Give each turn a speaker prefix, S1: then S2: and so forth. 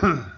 S1: Hmm.